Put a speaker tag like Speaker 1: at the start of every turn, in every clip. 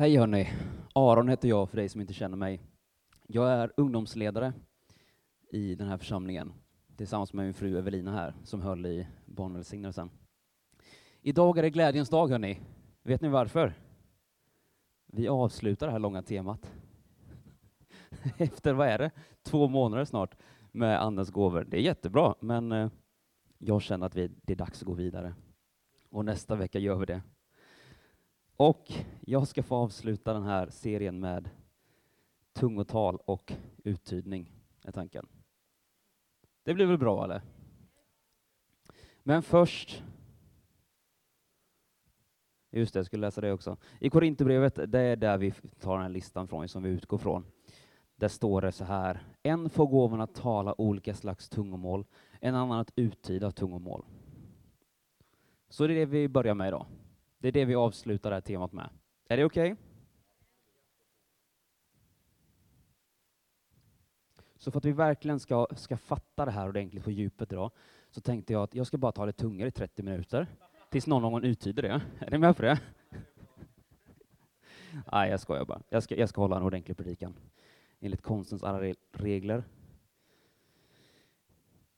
Speaker 1: Hej hörni! Aron heter jag för dig som inte känner mig. Jag är ungdomsledare i den här församlingen tillsammans med min fru Evelina här som höll i barnvälsignelsen. Idag är det glädjens dag hörni. Vet ni varför? Vi avslutar det här långa temat. Efter, vad är det, två månader snart med Andens gåvor. Det är jättebra, men eh, jag känner att vi, det är dags att gå vidare. Och nästa vecka gör vi det. Och jag ska få avsluta den här serien med tungotal och uttydning, är tanken. Det blir väl bra, eller? Men först... Just det, jag skulle läsa det också. I Korinthierbrevet, det är där vi tar den här listan från, som vi utgår från. Där står det så här. En får gåvan att tala olika slags tungomål, en annan att uttyda tungomål. Så det är det vi börjar med idag. Det är det vi avslutar det här temat med. Är det okej? Okay? Så för att vi verkligen ska, ska fatta det här ordentligt på djupet idag, så tänkte jag att jag ska bara ta det tungare i 30 minuter, tills någon någon uttyder det. Är ni med på det? Nej, jag skojar bara. Jag ska, jag ska hålla en ordentlig predikan, enligt konstens alla regler.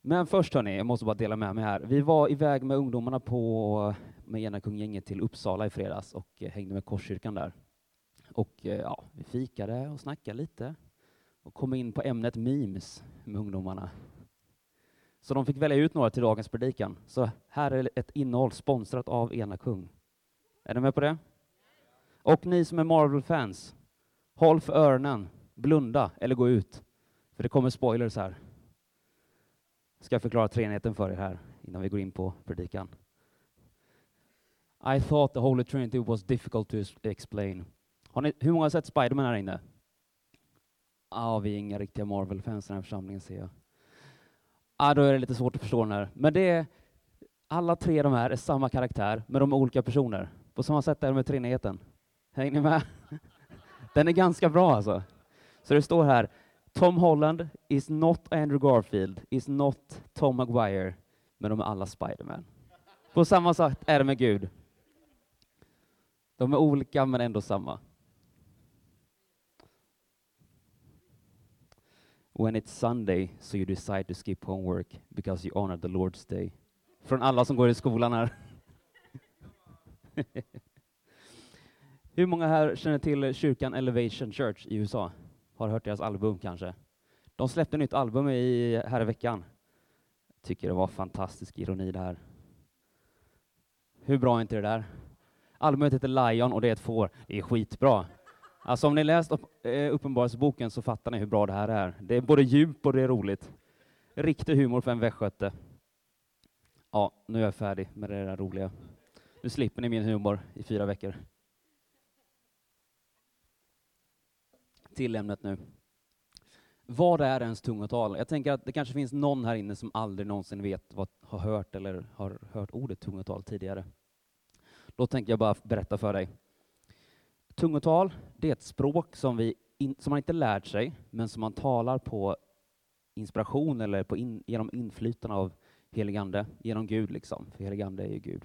Speaker 1: Men först hörni, jag måste bara dela med mig här. Vi var iväg med ungdomarna på med ena kunggänget till Uppsala i fredags och eh, hängde med Korskyrkan där. Och eh, ja, vi fikade och snackade lite och kom in på ämnet memes med ungdomarna. Så de fick välja ut några till dagens predikan. Så här är ett innehåll sponsrat av ena kung. Är ni med på det? Och ni som är Marvel-fans, håll för öronen, blunda eller gå ut, för det kommer spoilers här. Ska jag förklara treenigheten för er här innan vi går in på predikan. I thought the Holy Trinity was difficult to explain. Har ni, hur många har sett Spiderman här inne? Ah, vi är inga riktiga Marvel-fans i den här församlingen ser jag. Ah, då är det lite svårt att förstå den här. Men det är, alla tre de här är samma karaktär, men de är olika personer. På samma sätt är det med treenigheten. Hänger ni med? Den är ganska bra alltså. Så det står här, Tom Holland is not Andrew Garfield, is not Tom Maguire, men de är alla Spiderman. På samma sätt är det med Gud. De är olika men ändå samma. When it's Sunday so you decide to skip homework because you honor the Lord's day. Från alla som går i skolan här. Hur många här känner till kyrkan Elevation Church i USA? Har hört deras album kanske? De släppte nytt album i, här i veckan. Tycker det var fantastisk ironi det här. Hur bra är inte det där? Albumet heter Lion och det är ett får. Det är skitbra. Alltså om ni läst upp, eh, Uppenbarelseboken så fattar ni hur bra det här är. Det är både djup och det är roligt. Riktig humor för en västgöte. Ja, nu är jag färdig med det där roliga. Nu slipper ni min humor i fyra veckor. Till ämnet nu. Vad är ens tungotal? Jag tänker att det kanske finns någon här inne som aldrig någonsin vet vad, har hört eller har hört ordet tungotal tidigare. Då tänker jag bara berätta för dig. Tungotal, det är ett språk som, vi in, som man inte lärt sig, men som man talar på inspiration eller på in, genom inflytande av heligande, genom Gud liksom, för heligande är ju Gud.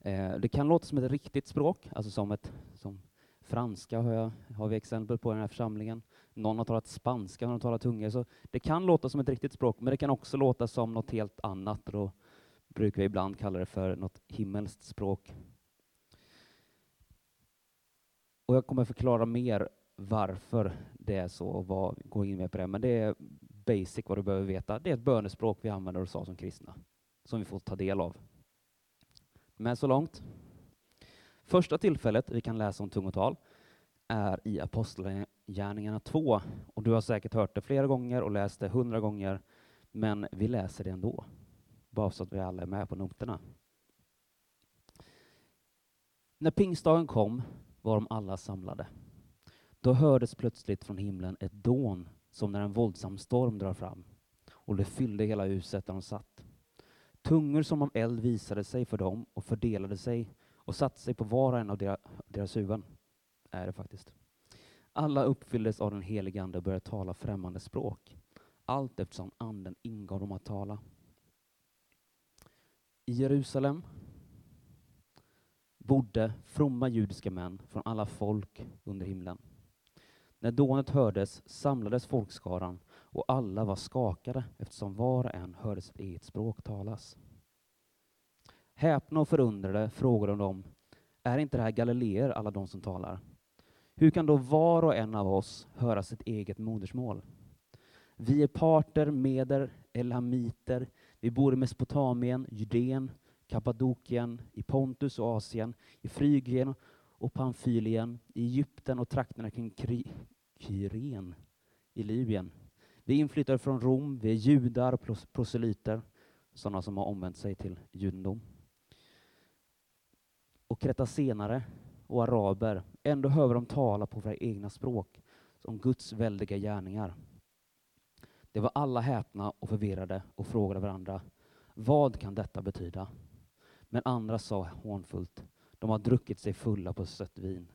Speaker 1: Eh, det kan låta som ett riktigt språk, alltså som ett som franska har, jag, har vi exempel på i den här församlingen. Någon har talat spanska, någon har talat tunga, Så det kan låta som ett riktigt språk, men det kan också låta som något helt annat. Då brukar vi ibland kalla det för något himmelskt språk. Och jag kommer förklara mer varför det är så och vad, gå in mer på det. Men det är basic vad du behöver veta. Det är ett bönespråk vi använder oss av som kristna, som vi får ta del av. Men så långt. Första tillfället vi kan läsa om tungotal är i Apostlagärningarna 2. Och du har säkert hört det flera gånger och läst det hundra gånger, men vi läser det ändå bara så att vi alla är med på noterna. När pingstdagen kom var de alla samlade. Då hördes plötsligt från himlen ett dån som när en våldsam storm drar fram och det fyllde hela huset där de satt. Tungor som av eld visade sig för dem och fördelade sig och satte sig på var och en av deras huvuden. Är det faktiskt. Alla uppfylldes av den helige Ande och började tala främmande språk, allt eftersom Anden ingav dem att tala. I Jerusalem bodde fromma judiska män från alla folk under himlen. När dånet hördes samlades folkskaran och alla var skakade eftersom var och en hörde sitt eget språk talas. Häpna och förundrade frågade de, är inte det här galileer, alla de som talar? Hur kan då var och en av oss höra sitt eget modersmål? Vi är parter, meder, elamiter, vi bor i Mesopotamien, Judeen, Kappadokien, i Pontus och Asien, i Frygien och Pamfylien, i Egypten och trakterna kring Kry Kyren i Libyen. Vi är inflyttade från Rom, vi är judar och proselyter, sådana som har omvänt sig till judendom. Och kretasenare och araber, ändå hör vi dem tala på våra egna språk, som Guds väldiga gärningar. Det var alla häpna och förvirrade och frågade varandra, vad kan detta betyda? Men andra sa hånfullt, de har druckit sig fulla på sött vin.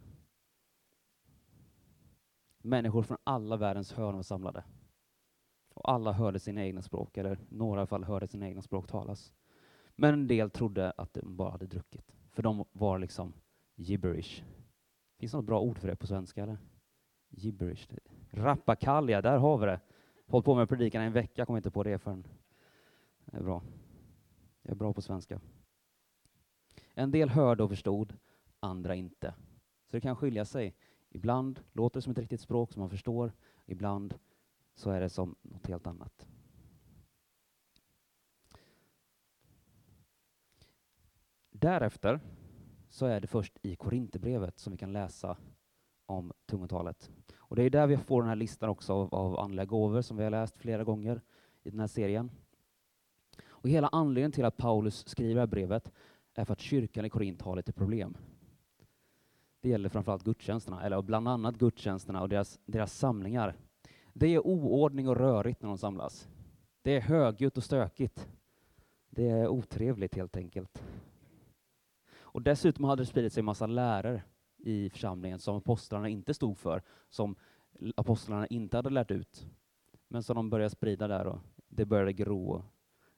Speaker 1: Människor från alla världens hörn var samlade. Och alla hörde sina egna språk, eller några i alla fall hörde sina egna språk talas. Men en del trodde att de bara hade druckit, för de var liksom gibberish. Finns det något bra ord för det på svenska? Eller? Gibberish. Rappakalja, där har vi det. Hållit på med predikan en vecka, kom inte på det förrän. Det är bra. Jag är bra på svenska. En del hörde och förstod, andra inte. Så det kan skilja sig. Ibland låter det som ett riktigt språk som man förstår, ibland så är det som något helt annat. Därefter så är det först i Korinthierbrevet som vi kan läsa om tungotalet. Och det är där vi får den här listan också av, av andliga gåvor som vi har läst flera gånger i den här serien. Och hela anledningen till att Paulus skriver det här brevet är för att kyrkan i Korint har lite problem. Det gäller framförallt gudstjänsterna, eller bland annat gudstjänsterna och deras, deras samlingar. Det är oordning och rörigt när de samlas. Det är högljutt och stökigt. Det är otrevligt helt enkelt. Och dessutom hade det spridit sig en massa lärare i församlingen som apostlarna inte stod för, som apostlarna inte hade lärt ut, men som de började sprida där och det började gro och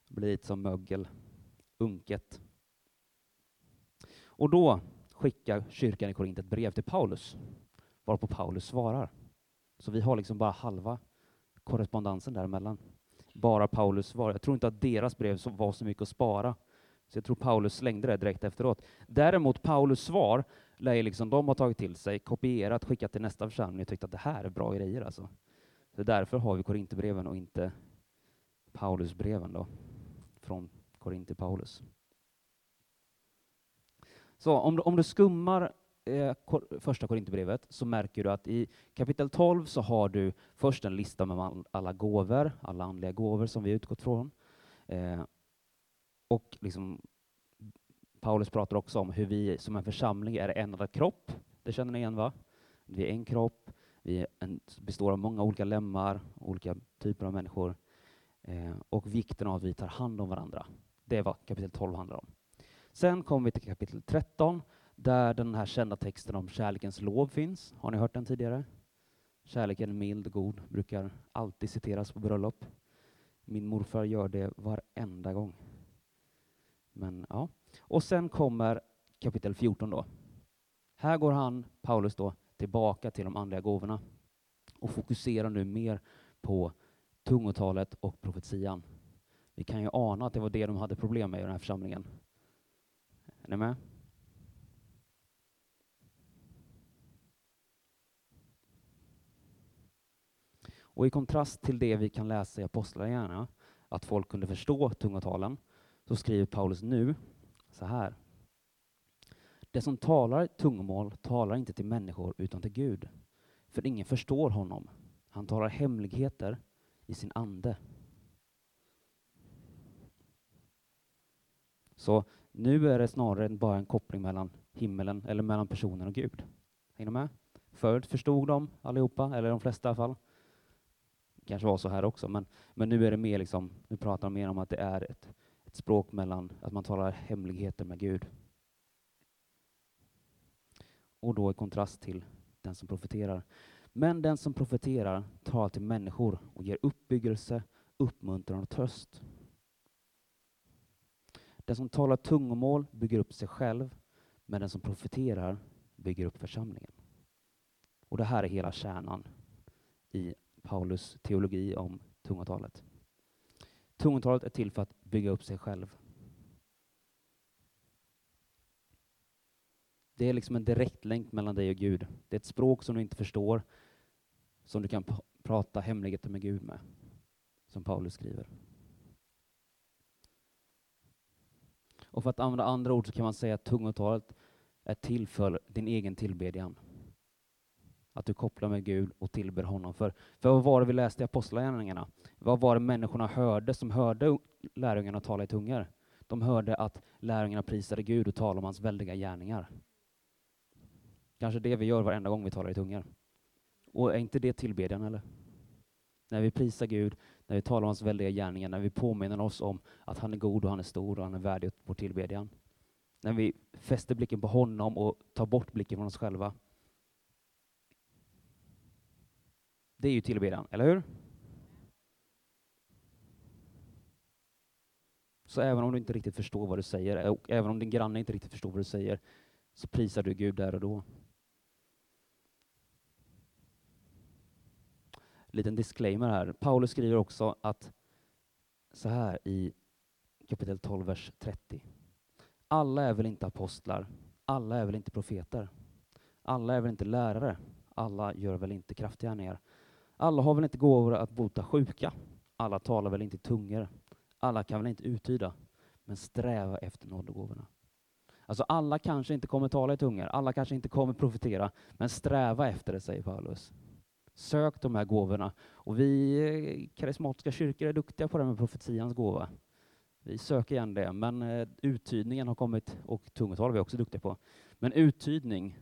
Speaker 1: bli lite som mögel, unket. Och då skickar kyrkan i Korint ett brev till Paulus, varpå Paulus svarar. Så vi har liksom bara halva korrespondensen däremellan. Bara Paulus svar. Jag tror inte att deras brev var så mycket att spara, så jag tror Paulus slängde det direkt efteråt. Däremot Paulus svar lär liksom de ha tagit till sig, kopierat, skickat till nästa församling och tyckt att det här är bra grejer alltså. Så därför har vi Korinthierbreven och inte Paulusbreven då, från Korint till Paulus. Så om du, om du skummar eh, första Korinthierbrevet så märker du att i kapitel 12 så har du först en lista med alla gåvor, alla andliga gåvor som vi utgått från. Eh, och liksom, Paulus pratar också om hur vi som en församling är en enda kropp. Det känner ni igen va? Vi är en kropp, vi en, består av många olika lemmar, olika typer av människor. Eh, och vikten av att vi tar hand om varandra. Det är vad kapitel 12 handlar om. Sen kommer vi till kapitel 13, där den här kända texten om kärlekens lov finns. Har ni hört den tidigare? Kärleken är mild och god, brukar alltid citeras på bröllop. Min morfar gör det varenda gång. Men, ja. Och sen kommer kapitel 14 då. Här går han, Paulus, då, tillbaka till de andliga gåvorna och fokuserar nu mer på tungotalet och profetian. Vi kan ju ana att det var det de hade problem med i den här församlingen. Är ni med? Och i kontrast till det vi kan läsa i Apostlagärningarna, att folk kunde förstå tungotalen, så skriver Paulus nu så här. Det som talar tungomål talar inte till människor utan till Gud, för ingen förstår honom. Han talar hemligheter i sin ande. Så nu är det snarare bara en koppling mellan himmelen, eller mellan personen och Gud. Hänger med? Förut förstod de allihopa, eller de flesta i alla fall. kanske var så här också, men, men nu är det mer liksom, nu pratar de mer om att det är ett ett språk mellan att man talar hemligheter med Gud. Och då i kontrast till den som profeterar. Men den som profeterar talar till människor och ger uppbyggelse, uppmuntran och tröst. Den som talar tungomål bygger upp sig själv, men den som profeterar bygger upp församlingen. Och det här är hela kärnan i Paulus teologi om tungotalet. Tungotalet är till för att bygga upp sig själv. Det är liksom en direktlänk mellan dig och Gud. Det är ett språk som du inte förstår, som du kan prata hemligheter med Gud med, som Paulus skriver. Och för att använda andra ord så kan man säga att tungotalet är till för din egen tillbedjan. Att du kopplar med Gud och tillber honom. För, för vad var det vi läste i Apostlagärningarna? Vad var det människorna hörde som hörde lärjungarna tala i tungor? De hörde att lärjungarna prisade Gud och talade om hans väldiga gärningar. Kanske det vi gör varenda gång vi talar i tungor. Och är inte det tillbedjan eller? När vi prisar Gud, när vi talar om hans väldiga gärningar, när vi påminner oss om att han är god och han är stor och han är värdig vår tillbedjan. När vi fäster blicken på honom och tar bort blicken från oss själva. Det är ju tillbedjan, eller hur? Så även om du inte riktigt förstår vad du säger, och även om din granne inte riktigt förstår vad du säger, så prisar du Gud där och då. liten disclaimer här. Paulus skriver också att så här i kapitel 12, vers 30. Alla är väl inte apostlar, alla är väl inte profeter, alla är väl inte lärare, alla gör väl inte kraftgärningar. Alla har väl inte gåvor att bota sjuka, alla talar väl inte i tungor, alla kan väl inte uttyda, men sträva efter nådegåvorna. Alltså alla kanske inte kommer tala i tungor, alla kanske inte kommer profetera, men sträva efter det, säger Paulus. Sök de här gåvorna. Och vi karismatiska kyrkor är duktiga på det med profetians gåva. Vi söker igen det, men eh, uttydningen har kommit, och tungotal är vi också duktiga på. Men uttydning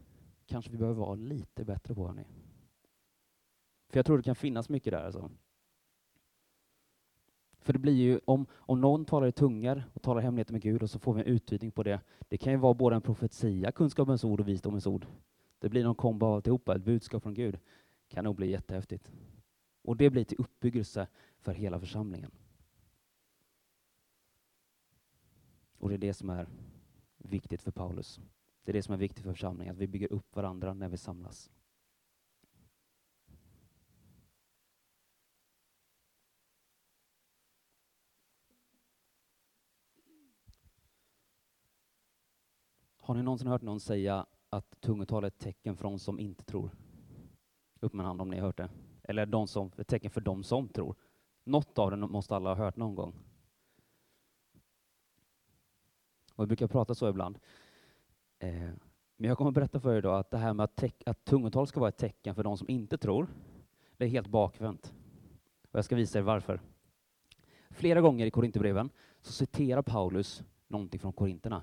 Speaker 1: kanske vi behöver vara lite bättre på, hörni. För jag tror det kan finnas mycket där. Alltså. För det blir ju, om, om någon talar i tungor och talar hemligheter med Gud och så får vi en uttydning på det. Det kan ju vara både en profetia, kunskapens ord och visdomens ord. Det blir någon kombo av alltihopa, ett budskap från Gud kan nog bli jättehäftigt. Och det blir till uppbyggelse för hela församlingen. Och det är det som är viktigt för Paulus. Det är det som är viktigt för församlingen, att vi bygger upp varandra när vi samlas. Har ni någonsin hört någon säga att tungotal är ett tecken för de som inte tror? Upp med en hand om ni har hört det. Eller de som, ett tecken för de som tror. Något av det måste alla ha hört någon gång. Och vi brukar prata så ibland. Eh, men jag kommer att berätta för er idag att det här med att, att tungotal ska vara ett tecken för de som inte tror, det är helt bakvänt. Och jag ska visa er varför. Flera gånger i Korinthierbreven så citerar Paulus någonting från Korinterna.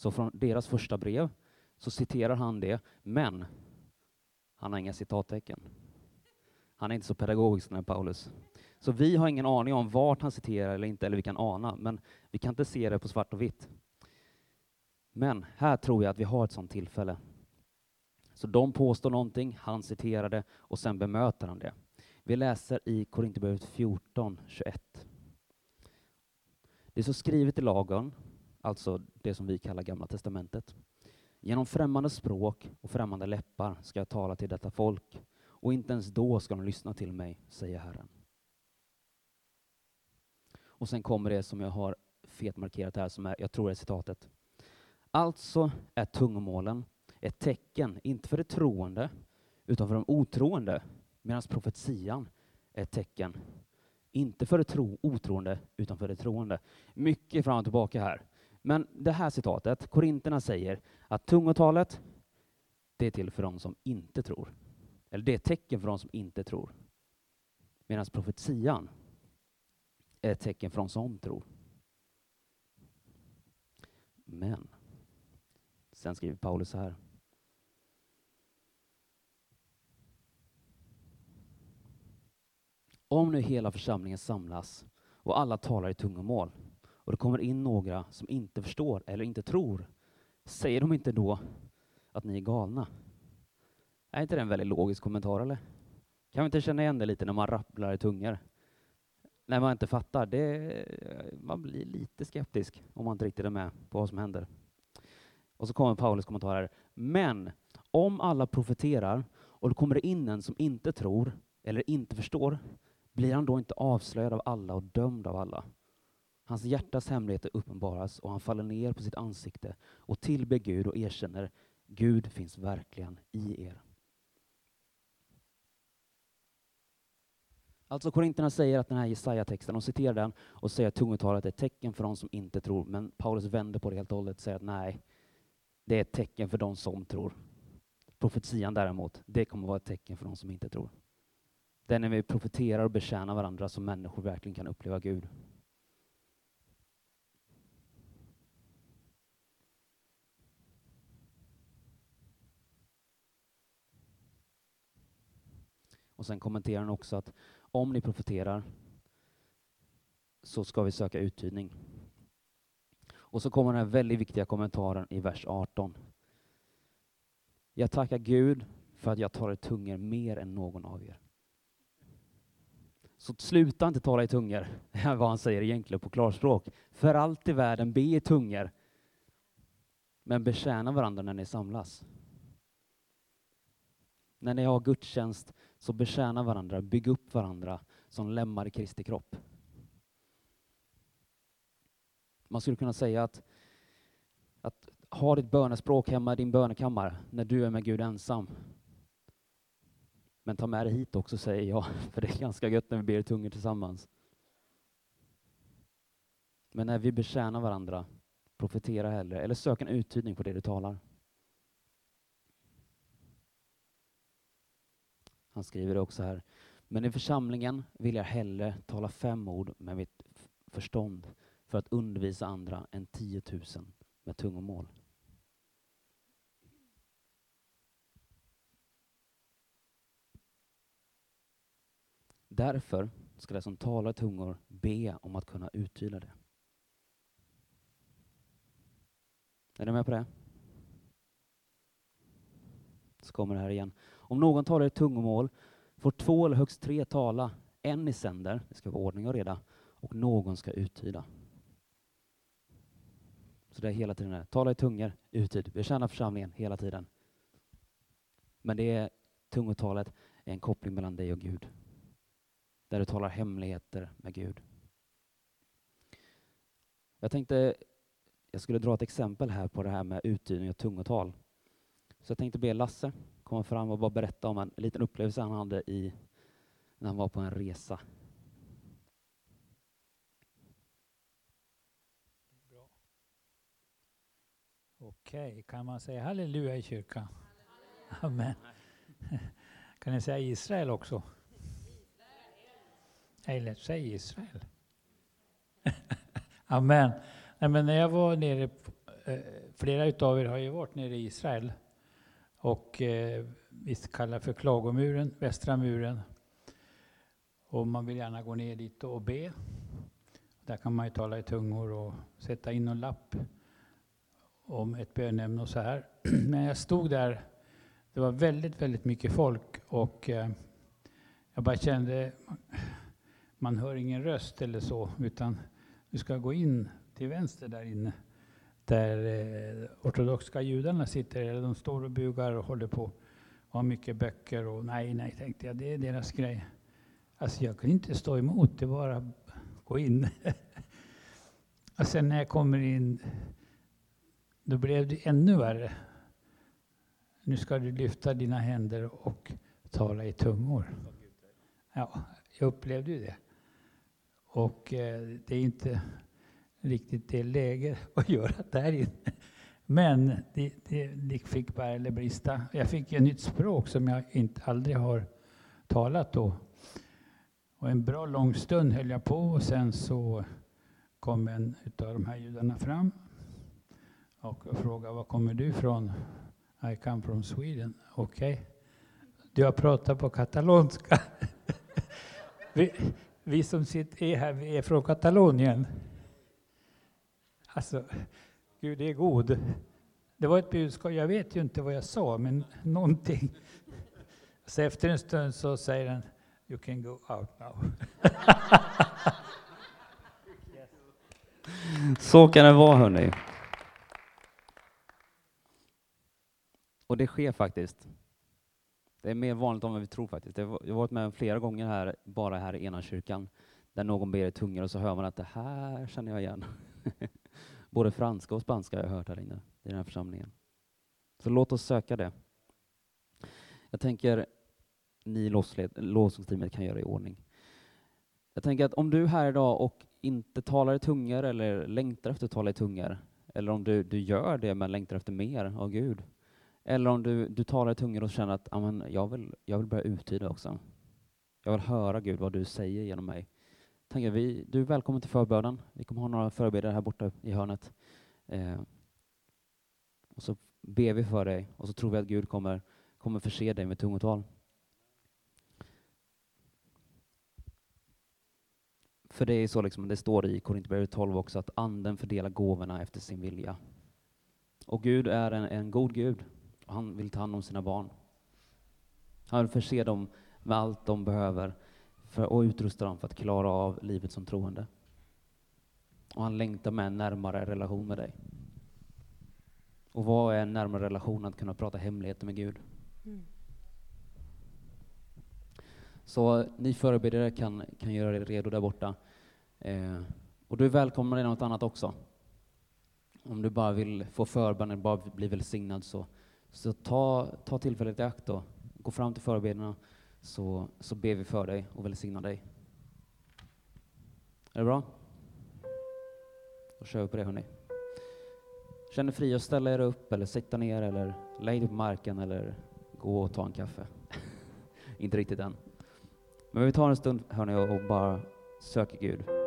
Speaker 1: Så från deras första brev så citerar han det, men han har inga citattecken. Han är inte så pedagogisk som Paulus. Så vi har ingen aning om vart han citerar eller inte, eller vi kan ana, men vi kan inte se det på svart och vitt. Men här tror jag att vi har ett sådant tillfälle. Så de påstår någonting, han citerar det och sen bemöter han det. Vi läser i Korinthierbrevet 14, 21. Det är så skrivet i lagen, alltså det som vi kallar Gamla testamentet, Genom främmande språk och främmande läppar ska jag tala till detta folk, och inte ens då ska de lyssna till mig, säger Herren. Och sen kommer det som jag har fetmarkerat här, som är, jag tror är citatet. Alltså är tungomålen ett tecken, inte för det troende, utan för de otroende, medan profetian är ett tecken, inte för det tro, otroende, utan för det troende. Mycket fram och tillbaka här. Men det här citatet, Korinterna säger att tungotalet, det är till för de som inte tror. Eller det är ett tecken för de som inte tror. Medan profetian är ett tecken för de som tror. Men, sen skriver Paulus så här. Om nu hela församlingen samlas och alla talar i tungomål och det kommer in några som inte förstår eller inte tror, säger de inte då att ni är galna? Är inte det en väldigt logisk kommentar, eller? Kan vi inte känna igen det lite när man rapplar i tungor? När man inte fattar, det, man blir lite skeptisk om man inte riktigt är med på vad som händer. Och så kommer Paulus kommentar här. Men om alla profeterar och det kommer in en som inte tror eller inte förstår, blir han då inte avslöjad av alla och dömd av alla? Hans hjärtas hemligheter uppenbaras och han faller ner på sitt ansikte och tillber Gud och erkänner Gud finns verkligen i er. Alltså Korinterna säger att den här Jesaja-texten, de citerar den och säger att tungotalet är ett tecken för de som inte tror, men Paulus vänder på det helt och hållet och säger att nej, det är ett tecken för de som tror. Profetian däremot, det kommer vara ett tecken för de som inte tror. Det är när vi profeterar och betjänar varandra som människor verkligen kan uppleva Gud. Och sen kommenterar han också att om ni profeterar så ska vi söka uttydning. Och så kommer den här väldigt viktiga kommentaren i vers 18. Jag tackar Gud för att jag talar i tungor mer än någon av er. Så sluta inte tala i tungor, är vad han säger egentligen på klarspråk. För allt i världen, be i tungor. Men betjäna varandra när ni samlas. När ni har gudstjänst, så betjäna varandra, bygg upp varandra som lemmar i Kristi kropp. Man skulle kunna säga att, att ha ditt bönespråk hemma i din bönekammare när du är med Gud ensam. Men ta med det hit också, säger jag, för det är ganska gött när vi ber i tungor tillsammans. Men när vi betjänar varandra, profetera hellre, eller sök en uttydning på det du talar. Han skriver det också här. Men i församlingen vill jag hellre tala fem ord med mitt förstånd för att undervisa andra än tiotusen med tungomål. Därför ska den som talar tungor be om att kunna uttyda det. Är ni med på det? Så kommer det här igen. Om någon talar i tungomål får två eller högst tre tala, en i sänder, det ska vara ordning och reda, och någon ska uttyda. Så det är hela tiden det. Tala i tungor, uttyd. Bekänna församlingen hela tiden. Men det är tungotalet är en koppling mellan dig och Gud. Där du talar hemligheter med Gud. Jag tänkte jag skulle dra ett exempel här på det här med uttydning och tungotal. Så jag tänkte be Lasse komma fram och bara berätta om en liten upplevelse han hade i, när han var på en resa.
Speaker 2: Bra. Okej, kan man säga halleluja i kyrkan? Amen. Kan ni säga Israel också? Eller säg Israel. Amen. Nej, men när jag var nere, eh, flera utav er har ju varit nere i Israel och eh, vi kallar för klagomuren, västra muren. Och man vill gärna gå ner dit och be. Där kan man ju tala i tungor och sätta in en lapp om ett bönämne och så här. Men jag stod där, det var väldigt, väldigt mycket folk och eh, jag bara kände, man hör ingen röst eller så, utan du ska gå in till vänster där inne där eh, ortodoxa judarna sitter, eller de står och bugar och håller på och har mycket böcker. Och nej, nej, tänkte jag, det är deras grej. Alltså jag kunde inte stå emot, det var bara gå in. och sen när jag kommer in, då blev det ännu värre. Nu ska du lyfta dina händer och tala i tungor. Ja, jag upplevde ju det. Och eh, det är inte riktigt det läge att göra där inne. Men det, det, det fick bära eller brista. Jag fick ett nytt språk som jag inte, aldrig har talat då. Och en bra lång stund höll jag på och sen så kom en av de här judarna fram och frågade var kommer du ifrån? I come from Sweden. Okej. Okay. Du har pratat på katalonska. vi, vi som sitter, är här vi är från Katalonien. Alltså, Gud är god. Det var ett budskap, jag vet ju inte vad jag sa, men någonting. Så efter en stund så säger han, you can go out now.
Speaker 1: Så kan det vara, hörni. Och det sker faktiskt. Det är mer vanligt än vad vi tror faktiskt. Jag har varit med flera gånger här, bara här i ena kyrkan, där någon ber i tungor och så hör man att det här känner jag igen. Både franska och spanska har jag hört här inne i den här församlingen. Så låt oss söka det. Jag tänker ni lovsångsteamet kan göra i ordning. Jag tänker att om du här idag och inte talar i tungor eller längtar efter att tala i tungor, eller om du, du gör det men längtar efter mer av Gud, eller om du, du talar i tungor och känner att amen, jag, vill, jag vill börja uttyda också. Jag vill höra Gud vad du säger genom mig. Tänker vi, du är välkommen till förbönen. Vi kommer ha några förebedjare här borta i hörnet. Eh, och så ber vi för dig och så tror vi att Gud kommer, kommer förse dig med tungotal. För det är så liksom, det står i Korinthierbrevet 12 också, att anden fördelar gåvorna efter sin vilja. Och Gud är en, en god Gud, och han vill ta hand om sina barn. Han vill förse dem med allt de behöver för, och utrusta dem för att klara av livet som troende. Och han längtar med en närmare relation med dig. Och vad är en närmare relation? Att kunna prata hemligheter med Gud. Mm. Så ni förebedjare kan, kan göra er redo där borta. Eh, och du är välkommen i något annat också. Om du bara vill få förbön eller bara bli välsignad så, så ta, ta tillfället i akt då. Gå fram till förebedjarna så, så ber vi för dig och välsignar dig. Är det bra? Då kör vi på det hörni. Känn er fri att ställa er upp eller sitta ner eller lägg dig på marken eller gå och ta en kaffe. Inte riktigt än. Men vi tar en stund hörni och bara söker Gud.